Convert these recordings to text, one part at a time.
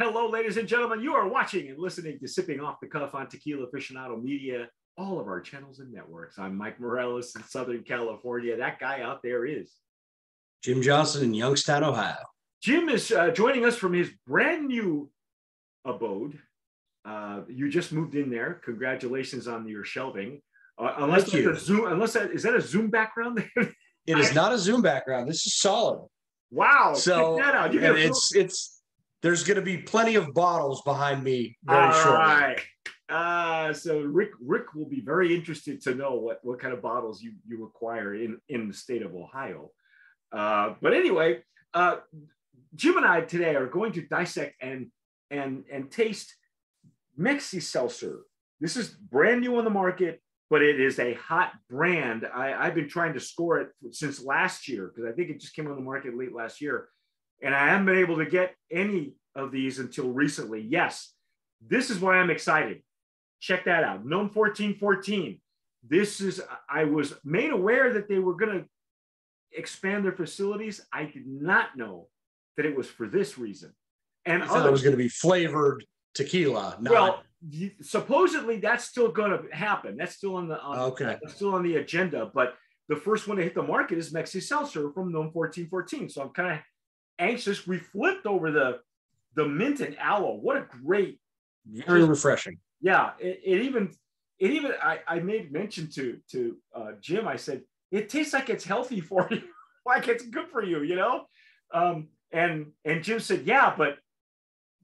Hello, ladies and gentlemen. You are watching and listening to Sipping Off the Cuff on Tequila Aficionado Media, all of our channels and networks. I'm Mike Morales in Southern California. That guy out there is Jim Johnson in Youngstown, Ohio. Jim is uh, joining us from his brand new abode. Uh, you just moved in there. Congratulations on your shelving. Uh, unless Thank you. a Zoom, unless that is that a Zoom background? It is not a Zoom background. This is solid. wow. So check that out. You and it's it's there's going to be plenty of bottles behind me very All shortly. right. Uh, so Rick Rick will be very interested to know what, what kind of bottles you, you acquire in, in the state of Ohio. Uh, but anyway, uh, Jim and I today are going to dissect and and and taste Mexi Seltzer. This is brand new on the market, but it is a hot brand. I, I've been trying to score it since last year because I think it just came on the market late last year and I haven't been able to get any of these until recently. Yes, this is why I'm excited. Check that out. NOM 1414. This is, I was made aware that they were going to expand their facilities. I did not know that it was for this reason. And I thought it was going to be flavored tequila. Not, well, supposedly that's still going to happen. That's still on the on, Okay. that's still on the agenda. But the first one to hit the market is Mexi Seltzer from NOM 1414. So I'm kind of anxious. We flipped over the the mint and aloe. What a great, very refreshing. yeah. It, it even it even I, I made mention to to uh, Jim. I said it tastes like it's healthy for you, like it's good for you, you know. Um, and and Jim said, yeah, but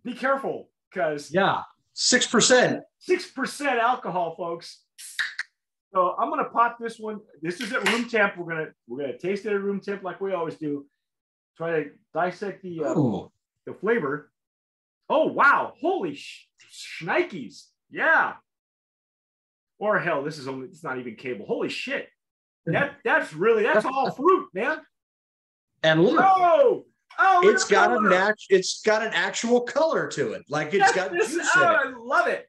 be careful because Yeah, six percent. six percent alcohol, folks. So I'm gonna pop this one. This is at room temp. We're gonna we're gonna taste it at room temp like we always do. Try to dissect the uh, the flavor. Oh wow! Holy sh- shnikes! Yeah. Or hell, this is only it's not even cable. Holy shit! That that's really that's all fruit, man. and look, Oh, oh! it's got a color. nat- It's got an actual color to it. Like it's Yes, got this- juice oh, it. I love it.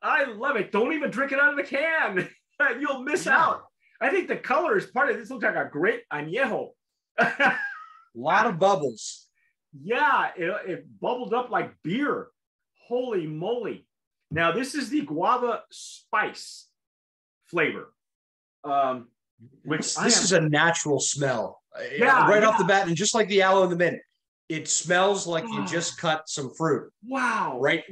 I love it. Don't even drink it out of the can. You'll miss Yeah. out. I think the color is part of this. Looks like a great añejo. A lot of bubbles. yeah, it, it bubbled up like beer. Holy moly. Now, this is the guava spice flavor. Um, which This is a natural smell. Uh, Yeah, right off the bat, and just like the aloe in the mint, it smells like you Oh. just cut some fruit. wow. Right.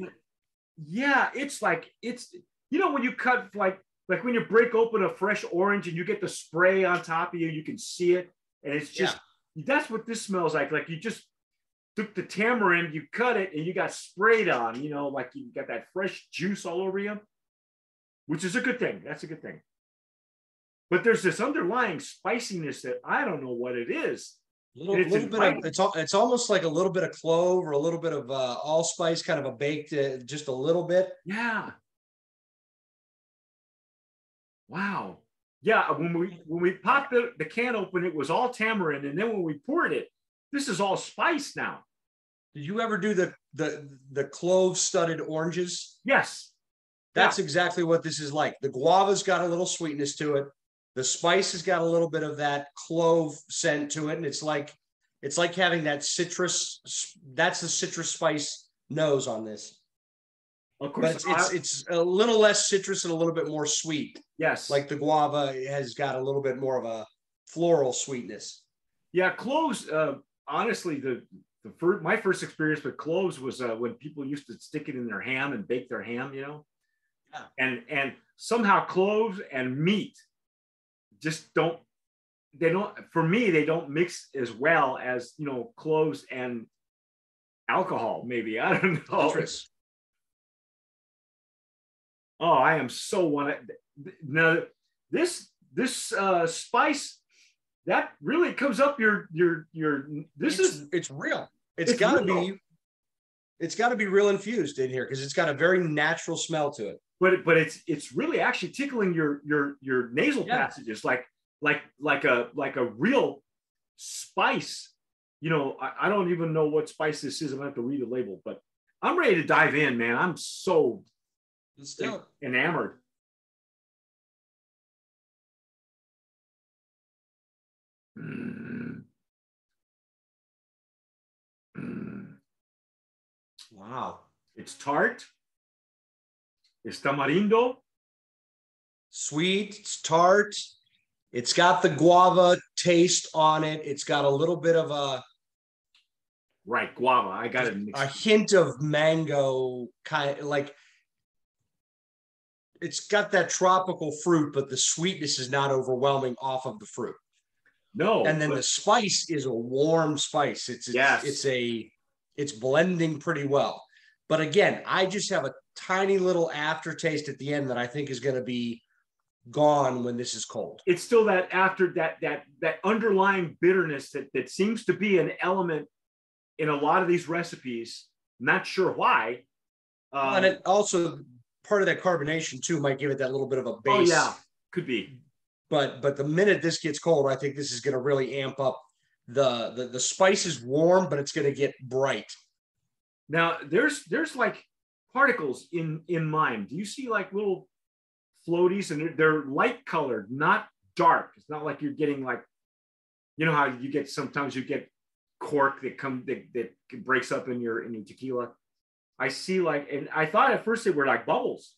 Yeah, it's like it's you know when you cut like like when you break open a fresh orange and you get the spray on top of you, you can see it, and it's just that's what this smells like. Like you just took the tamarind, you cut it, and you got sprayed on. You know, like you got that fresh juice all over you, which is a good thing. That's a good thing. But there's this underlying spiciness that I don't know what it is. little, It's little bit of it's it's almost like a little bit of clove or a little bit of uh, allspice, kind of a baked, uh, just a little bit. Yeah. Wow. Yeah. When we when we popped the, the can open, it was all tamarind, and then when we poured it, this is all spice now. Did you ever do the the the clove studded oranges? Yes. That's exactly what this is like. The guava's got a little sweetness to it. The spice has got a little bit of that clove scent to it, and it's like it's like having that citrus. That's the citrus spice nose on this, Of course. it's it's, I- it's a little less citrus and a little bit more sweet. Yes. Like the guava has got a little bit more of a floral sweetness. yeah, cloves. Uh, honestly, the the first, my first experience with cloves was uh, when people used to stick it in their ham and bake their ham. You know. Yeah. And and somehow cloves and meat just don't they don't for me they don't mix as well as you know cloves and alcohol maybe i don't know Citrus. oh i am so one now this this uh spice that really comes up your your your this it's, is it's real. It's It's got to be. It's got to be real infused in here because it's got a very natural smell to it. but it, but it's it's really actually tickling your your your nasal Yeah. passages like like like a like a real spice you know I, I don't even know what spice this is i'm gonna have to read the label but i'm ready to dive in man i'm so Let's do it. enamored Mm. Mm. Wow. It's tart. It's tamarindo. Sweet, it's tart. It's got the guava taste on it. It's got a little bit of a Right, guava. I got it. a hint of mango kind of like it's got that tropical fruit, but the sweetness is not overwhelming off of the fruit. No. and then but- the spice is a warm spice. It's it's, Yes. it's a it's blending pretty well. But again, I just have a tiny little aftertaste at the end that I think is going to be gone when this is cold. it's still that after that that that underlying bitterness that that seems to be an element in a lot of these recipes. Not sure why. Um, and it also part of that carbonation too might give it that little bit of a base. oh yeah, could be. But but the minute this gets cold, I think this is going to really amp up the the the spice is warm, but it's going to get bright. Now there's there's like particles in in mine. Do you see like little floaties and they're, they're light colored, not dark. It's not like you're getting like, you know how you get sometimes you get cork that come that, that breaks up in your in your tequila. I see like, and I thought at first they were like bubbles,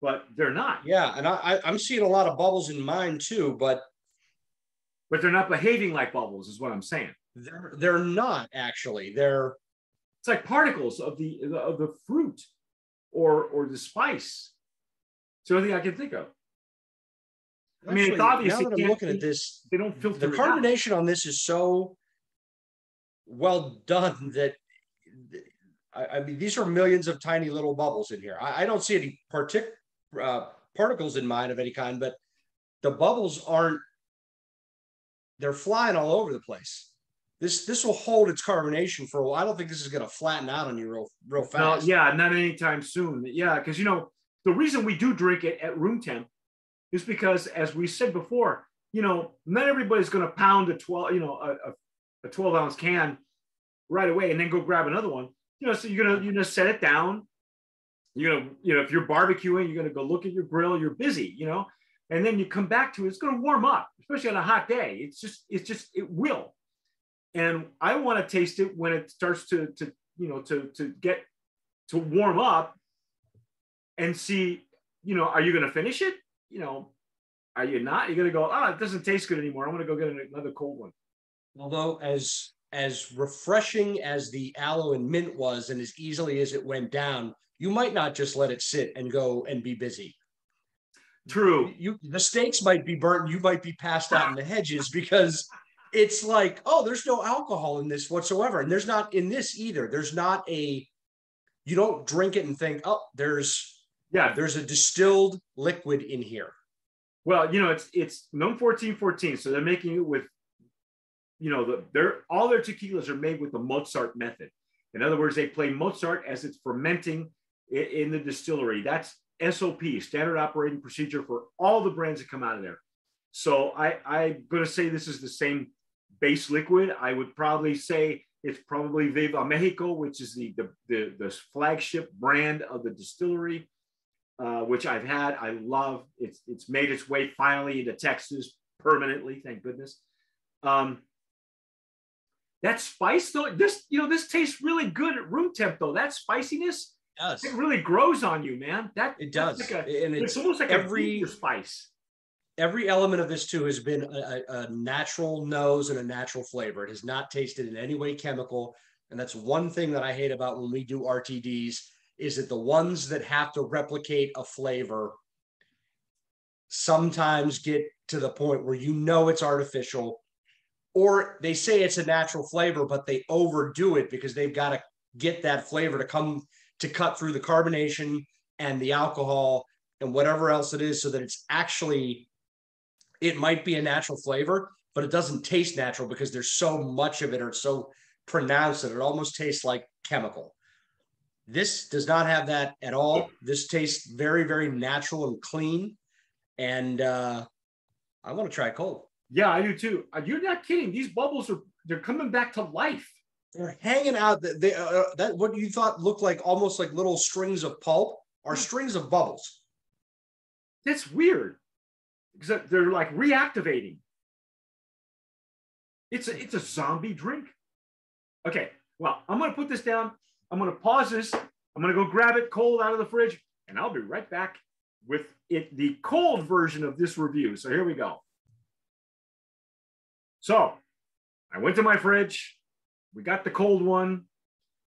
but they're not. Yeah, and I, I'm seeing a lot of bubbles in mine too, but But they're not behaving like bubbles, is what I'm saying. they're they're not actually. They're It's like particles of the of the fruit or or the spice. It's the only thing I can think of. I mean, it's obviously now that I'm looking at this, They don't filter the carbonation on this is so well done that I, I mean these are millions of tiny little bubbles in here. I, I don't see any partic uh, particles in mine of any kind, but the bubbles aren't. They're flying all over the place. This this will hold its carbonation for a while. I don't think this is going to flatten out on you real real fast. yeah, not anytime soon. Yeah, because you know the reason we do drink it at room temp is because, as we said before, you know, not everybody's going to pound a twelve, you know, a, a, a twelve ounce can right away and then go grab another one. You know, so you're gonna you're gonna set it down. You're gonna, you know, if you're barbecuing, you're gonna go look at your grill. You're busy, you know, and then you come back to it. It's gonna warm up, especially on a hot day. It's just, it's just, it will. And I want to taste it when it starts to, to, you know, to to get to warm up and see, you know, are you to finish it? You know, are you not? You're to go, oh, it doesn't taste good anymore. I'm to go get another cold one. Although as as refreshing as the aloe and mint was, and as easily as it went down, you might not just let it sit and go and be busy. True. You the steaks might be burnt, you might be passed out in the hedges because it's like, oh, there's no alcohol in this whatsoever, and there's not in this either. There's not a you don't drink it and think, oh, there's Yeah. there's a distilled liquid in here. Well, you know, it's it's NOM 1414, so they're making it with, you know, the they're all their tequilas are made with the Mozart method. In other words, they play Mozart as it's fermenting in the distillery. That's SOP, standard operating procedure for all the brands that come out of there. So I, I'm going to say this is the same base liquid. I would probably say it's probably Viva Mexico, which is the, the, the, the flagship brand of the distillery, uh, which I've had. I love. It's, it's made its way finally into Texas permanently, thank goodness. Um, that spice though, this, you know, this tastes really good at room temp though. That spiciness, Yes, it really grows on you, man. That it does, Like a, and it's it's almost like every- a spice. every element of this too has been a, a, a natural nose and a natural flavor. It has not tasted in any way chemical, and that's one thing that I hate about when we do RTDs is that the ones that have to replicate a flavor sometimes get to the point where you know it's artificial, or they say it's a natural flavor, but they overdo it because they've got to get that flavor to come to cut through the carbonation and the alcohol and whatever else it is so that it's actually it might be a natural flavor, but it doesn't taste natural because there's so much of it or it's so pronounced that it almost tastes like chemical. This does not have that at all. This tastes very, very natural and clean. And uh, I want to try cold. Yeah, I do too. Uh, You're not kidding. These bubbles are they're coming back to life. They're hanging out. They, they, uh, that what you thought looked like almost like little strings of pulp are strings of bubbles. That's weird because they're like reactivating. It's a it's a zombie drink. Okay, well, I'm gonna put this down. I'm going to pause this. I'm going to go grab it cold out of the fridge, and I'll be right back with it, the cold version of this review. So here we go. So I went to my fridge. We got the cold one.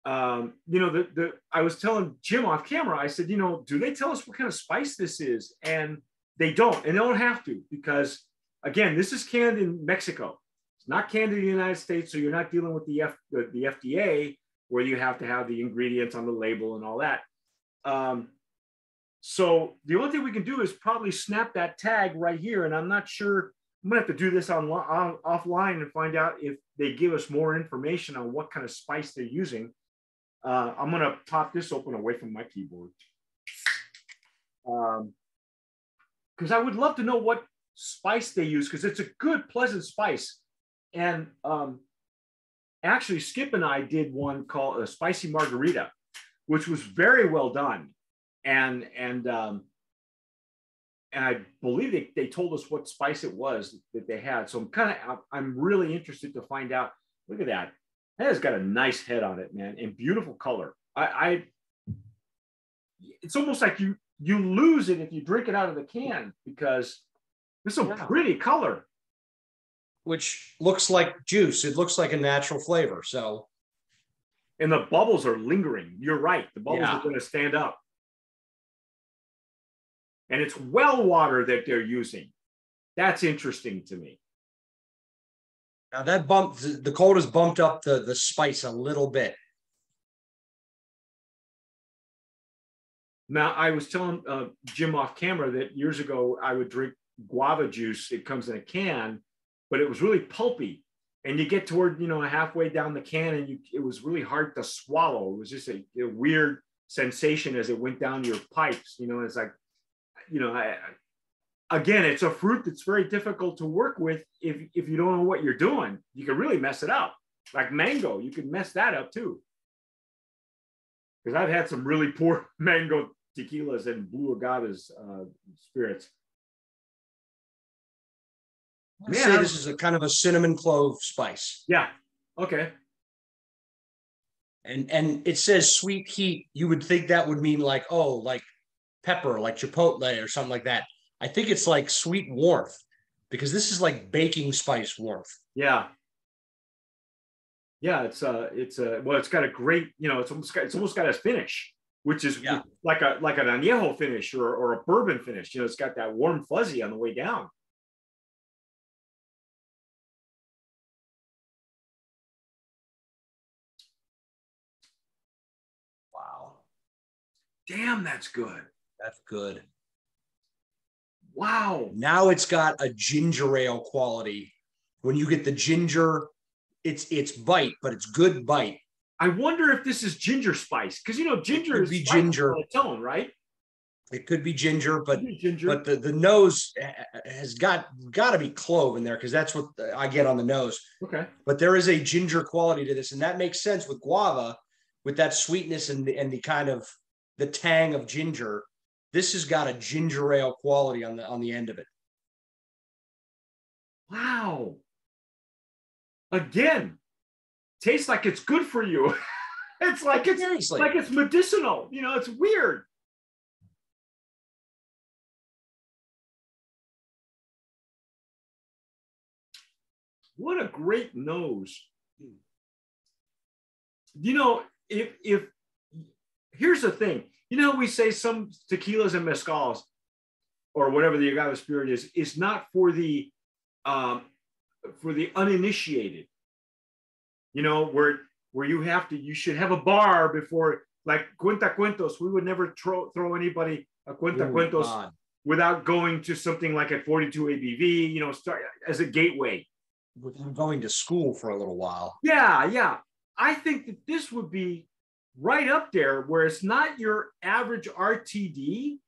Um, you know, the, the I was telling Jim off camera, I said, you know, do they tell us what kind of spice this is? And they don't, and they don't have to, because again, this is canned in Mexico. It's not canned in the United States, so you're not dealing with the, F, the, the FDA where you have to have the ingredients on the label and all that. Um, so the only thing we can do is probably snap that tag right here, and I'm not sure I'm gonna have to do this on, on offline and find out if they give us more information on what kind of spice they're using. Uh, I'm gonna pop this open away from my keyboard. Um, because I would love to know what spice they use because it's a good, pleasant spice. And um, actually, Skip and I did one called a spicy margarita, which was very well done. And and um, and I believe they, they told us what spice it was that they had. So I'm kind of I'm really interested to find out. Look at that. That has got a nice head on it, man, and beautiful color. I, I it's almost like you you lose it if you drink it out of the can because it's a yeah. pretty color. Which looks like juice. It looks like a natural flavor. So and the bubbles are lingering. You're right. The bubbles yeah. are going to stand up and it's well water that they're using. That's interesting to me. Now that bump, the cold has bumped up the, the spice a little bit. Now I was telling uh, Jim off camera that years ago I would drink guava juice. It comes in a can, but it was really pulpy. And you get toward you know halfway down the can, and you, it was really hard to swallow. It was just a, a weird sensation as it went down your pipes. You know, it's like you know, I, again, it's a fruit that's very difficult to work with if, if you don't know what you're doing. You can really mess it up. Like mango, you can mess that up too. Because I've had some really poor mango tequilas and blue agaves uh, spirits. I say this is a kind of a cinnamon clove spice. Yeah. Okay. And and it says sweet heat. You would think that would mean like oh like pepper, like chipotle or something like that. I think it's like sweet warmth because this is like baking spice warmth. Yeah. Yeah, it's uh it's uh well it's got a great, you know, it's almost got it's almost got a finish, which is yeah. like a like an añejo finish or, or a bourbon finish. You know, it's got that warm fuzzy on the way down. Wow. Damn, that's good. That's good. Wow. Now it's got a ginger ale quality. When you get the ginger, it's it's bite, but it's good bite. I wonder if this is ginger spice because you know ginger is be ginger on its own, right? It could be ginger, but ginger. but the, the nose has got got to be clove in there because that's what I get on the nose. Okay. But there is a ginger quality to this, and that makes sense with guava, with that sweetness and the, and the kind of the tang of ginger this has got a ginger ale quality on the on the end of it. Wow. Again, tastes like it's good for you. it's like it's Seriously. like it's medicinal. You know, it's weird. What a great nose. Hmm. You know, if if here's the thing you know, we say some tequilas and mezcals or whatever the agave spirit is, is not for the um, for the uninitiated. You know, where where you have to, you should have a bar before, like cuenta cuentos. We would never throw throw anybody a cuenta Ooh, cuentos God. without going to something like a 42 ABV. You know, start as a gateway. Without going to school for a little while. Yeah, yeah. I think that this would be right up there where it's not your average RTD.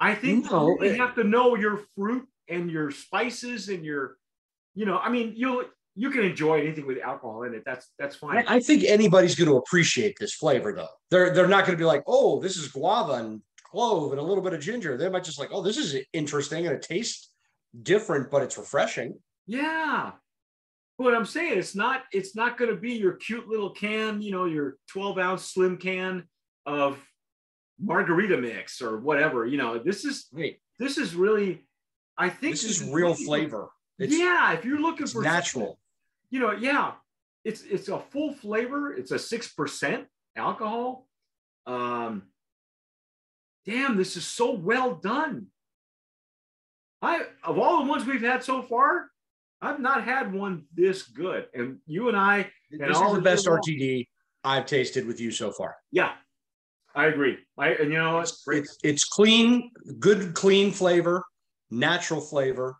I think no, you have to know your fruit and your spices and your, you know, I mean, you'll you can enjoy anything with alcohol in it. That's that's fine. I think anybody's going to appreciate this flavor though. They're they're not going to be like, oh, this is guava and clove and a little bit of ginger. They might just like, oh, this is interesting and it tastes different, but it's refreshing. Yeah. What I'm saying, it's not it's not going to be your cute little can, you know, your 12 ounce slim can of margarita mix or whatever. You know, this is this is really, I think this is real flavor. It's yeah, if you're looking for natural. you know, yeah, it's it's a full flavor. It's a six percent alcohol. Um, damn, this is so well done. I of all the ones we've had so far, I've not had one this good. And you and I, and This all is the best RTD I've tasted with you so far. Yeah, I agree. I and you know? It's, it's, it's clean, good, clean flavor, natural flavor.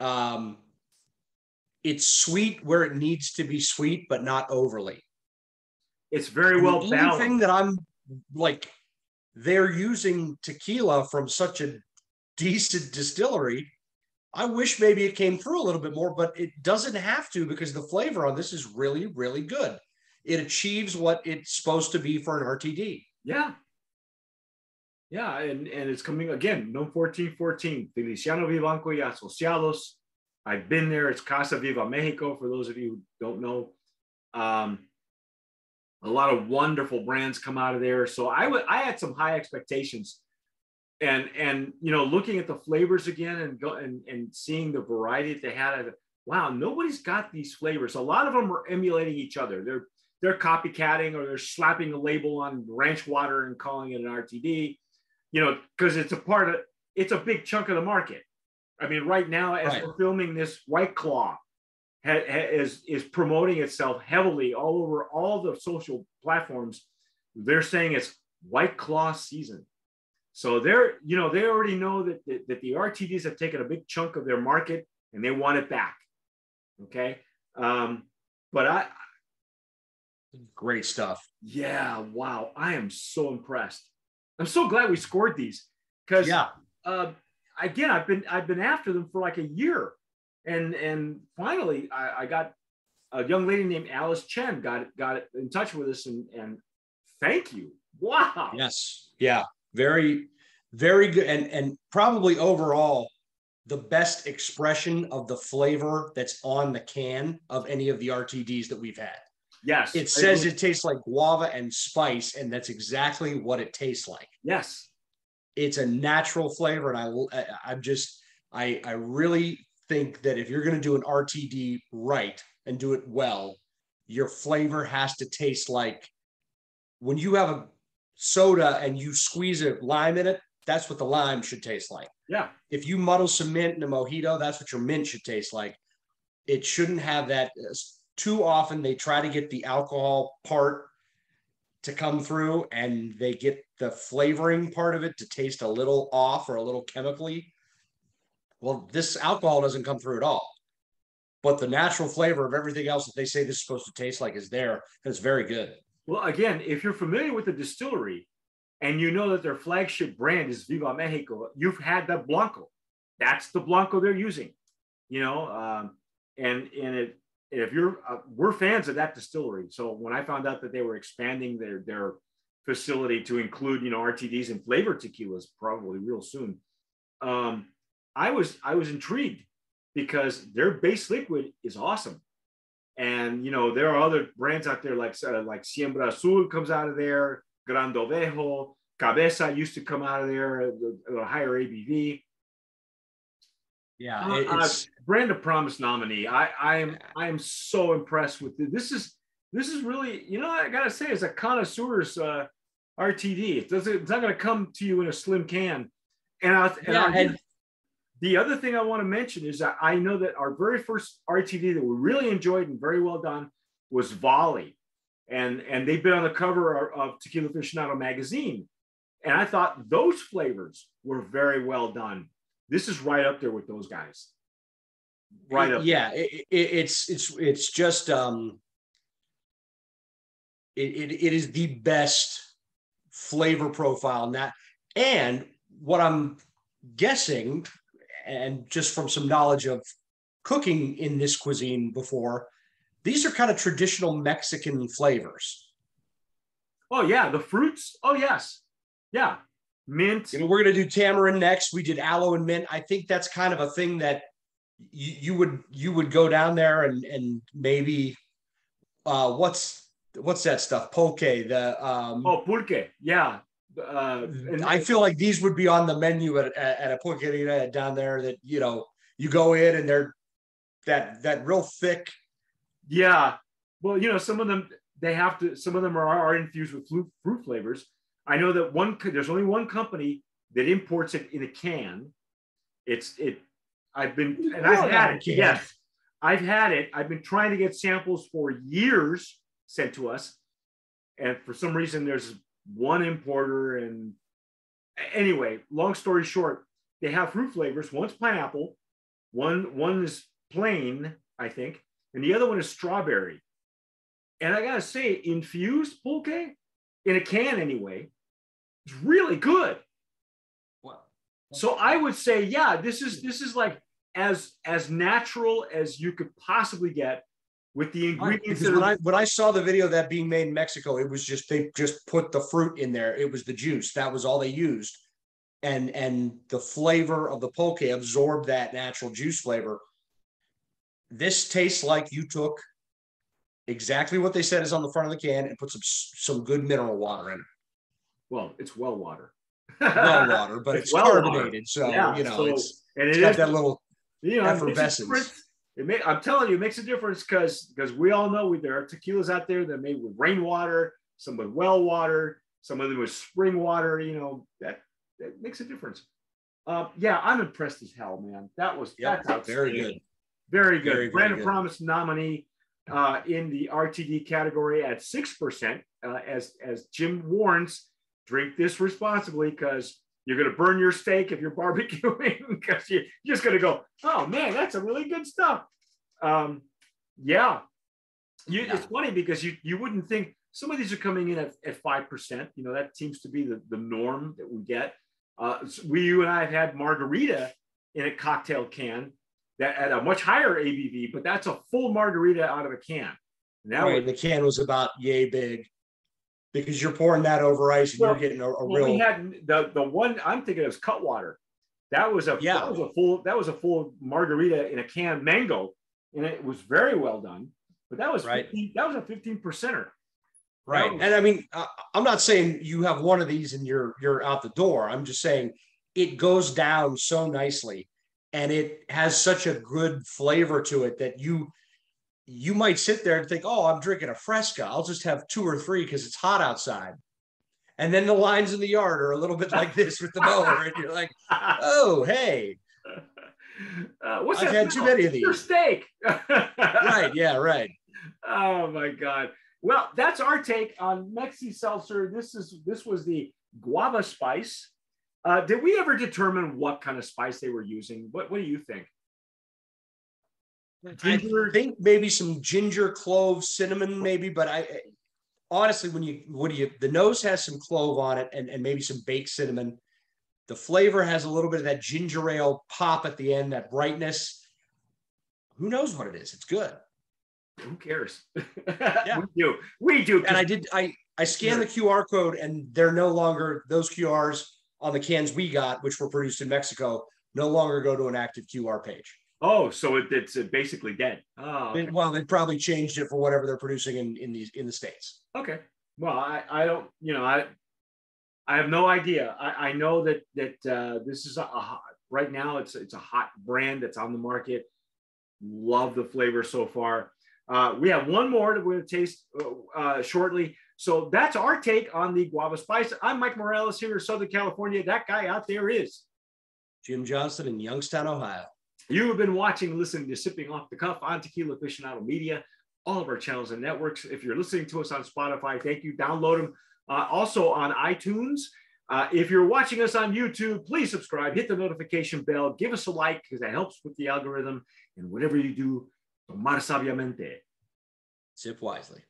Um, it's sweet where it needs to be sweet, but not overly. It's very And well the only thing that I'm like, they're using tequila from such a decent distillery. I wish maybe it came through a little bit more, but it doesn't have to because the flavor on this is really, really good. It achieves what it's supposed to be for an RTD. Yeah. Yeah, and, and it's coming again, NOM 1414, Feliciano Vivanco y Asociados. I've been there. It's Casa Viva Mexico, for those of you who don't know. Um, a lot of wonderful brands come out of there. So I would I had some high expectations. And and you know, looking at the flavors again and go and, and seeing the variety that they had, I wow, nobody's got these flavors. A lot of them are emulating each other. They're they're copycatting or they're slapping a label on ranch water and calling it an RTD, you know, because it's a part of it's a big chunk of the market. I mean, right now, as Right. we're filming this, White Claw ha- ha- is is promoting itself heavily all over all the social platforms. They're saying it's White Claw season. So they're, you know, they already know that, that, that the RTDs have taken a big chunk of their market and they want it back. Okay. Um, but I, Great stuff. yeah, wow. I am so impressed. I'm so glad we scored these because Yeah. uh, again, I've been I've been after them for like a year, and and finally I, I got a young lady named Alice Chen got got in touch with us and and thank you. Wow. Yes. Yeah. Very, very good. And and probably overall the best expression of the flavor that's on the can of any of the RTDs that we've had. Yes. It says it tastes like guava and spice, and that's exactly what it tastes like. Yes. It's a natural flavor, and I, I I'm just I I really think that if you're going to do an RTD right and do it well, your flavor has to taste like when you have a soda and you squeeze a lime in it. That's what the lime should taste like. Yeah. If you muddle some mint in a mojito, that's what your mint should taste like. It shouldn't have that. uh, Too often they try to get the alcohol part to come through and they get the flavoring part of it to taste a little off or a little chemically. Well, this alcohol doesn't come through at all. But the natural flavor of everything else that they say this is supposed to taste like is there. And it's very good. Well, again, if you're familiar with the distillery and you know that their flagship brand is Viva Mexico, you've had that Blanco. That's the Blanco they're using, you know. Um, and and it, if you're, uh, we're fans of that distillery. So when I found out that they were expanding their their facility to include, you know, RTDs and flavored tequilas probably real soon, um, I was I was intrigued because their base liquid is awesome. And you know there are other brands out there like uh, like Siembra Azul comes out of there, Gran Dovejo, Cabeza used to come out of there at a, higher ABV. Yeah. Uh, it- uh, brand of promise nominee. I I am I am so impressed with it. This is this is really you know I gotta say it's a connoisseur's uh, RTD. It doesn't it's not gonna come to you in a slim can. And I and, Yeah, I- and- the other thing I want to mention is that I know that our very first RTD that we really enjoyed and very well done was Volley. And, and they've been on the cover of, of Tequila Aficionado magazine. And I thought those flavors were very well done. This is right up there with those guys. Right up. yeah it, it, it's it's it's just um it, it, it is the best flavor profile in that and what i'm guessing and just from some knowledge of cooking in this cuisine before these are kind of traditional mexican flavors. Oh yeah, the fruits. Oh yes, yeah, mint. you know we're going to do tamarind next. We did aloe and mint. I think that's kind of a thing that you, you would you would go down there and and maybe uh what's what's that stuff? Pulque the um oh pulque. Yeah uh and i feel like these would be on the menu at, at a pulqueria down there that you know you go in and they're that that real thick. Yeah. Well you know some of them they have to some of them are, are infused with fruit, fruit flavors. I know that one there's only one company that imports it in a can. It's it I've been and I've had it. Yes, I've had it. I've been trying to get samples for years sent to us, and for some reason there's one importer. And anyway, long story short, they have fruit flavors. One's pineapple, one one is plain, I think, and the other one is strawberry. And I gotta say, infused pulque in a can anyway, it's really good. Wow. So I would say, yeah, this is this is like as as natural as you could possibly get with the ingredients. Right, when I when I saw the video of that being made in Mexico, it was just they just put the fruit in there. It was the juice. That was all they used. And and the flavor of the pulque absorbed that natural juice flavor. This tastes like you took exactly what they said is on the front of the can and put some some good mineral water in it. Well, it's well water well water, but it's, it's well carbonated. Water. So yeah, you know, so, it's and it got is, that little you know, effervescence. It may, I'm telling you, it makes a difference because because we all know we, there are tequilas out there that are made with rainwater, some with well water, some of them with spring water. You know that that makes a difference. Uh, yeah, I'm impressed as hell, man. That was yep, that's very good, very good. Very, Brand of Promise nominee uh, in the RTD category at six percent, uh, as as Jim warns drink this responsibly because you're going to burn your steak if you're barbecuing because you're just going to go, oh man, that's a really good stuff. Um, yeah. You, yeah. It's funny because you, you wouldn't think some of these are coming in at, at 5%. You know, that seems to be the, the norm that we get. Uh, we, you and I have had margarita in a cocktail can that at a much higher ABV, but that's a full margarita out of a can. Now right, the can was about yay big because you're pouring that over ice and well, you're getting a, a well, real. We had the the one I'm thinking of Cutwater. That was a yeah. That was a full. That was a full margarita in a can, mango, and it was very well done. But that was right. 15, that was a 15 percenter. Right, was, and I mean, uh, I'm not saying you have one of these and you're you're out the door. I'm just saying it goes down so nicely, and it has such a good flavor to it that you you might sit there and think, oh, I'm drinking a fresca. I'll just have two or three because it's hot outside. And then the lines in the yard are a little bit like this with the mower, and you're like, oh, hey. Uh, what's I've had too many of these. Your steak. right. Yeah. Right. Oh my God. Well, that's our take on Mexi Seltzer. This is this was the guava spice. Uh, did we ever determine what kind of spice they were using? What What do you think? Ginger. I think maybe some ginger, clove, cinnamon, maybe. But I honestly, when you what do you the nose has some clove on it and, and maybe some baked cinnamon. The flavor has a little bit of that ginger ale pop at the end, that brightness. Who knows what it is? It's good. Who cares? Yeah. we do. We do. And I did I I scanned the QR code and they're no longer those QRs on the cans we got, which were produced in Mexico, no longer go to an active QR page. Oh, so it, it's uh, basically dead. Oh, okay. well, they probably changed it for whatever they're producing in in these in the states. Okay. Well, I I don't you know I I have no idea. I, I know that that uh, this is a, a right now it's it's a hot brand that's on the market. Love the flavor so far. Uh, we have one more that we're going to taste uh, uh, shortly. So that's our take on the guava spice. I'm Mike Morales here in Southern California. That guy out there is Jim Johnson in Youngstown, Ohio. You have been watching, listening to Sipping Off the Cuff on Tequila Aficionado Media, all of our channels and networks. If you're listening to us on Spotify, thank you. Download them. Uh, also on iTunes. Uh, if you're watching us on YouTube, please subscribe, hit the notification bell, give us a like because that helps with the algorithm. And whatever you do, tomar sabiamente. Sip wisely.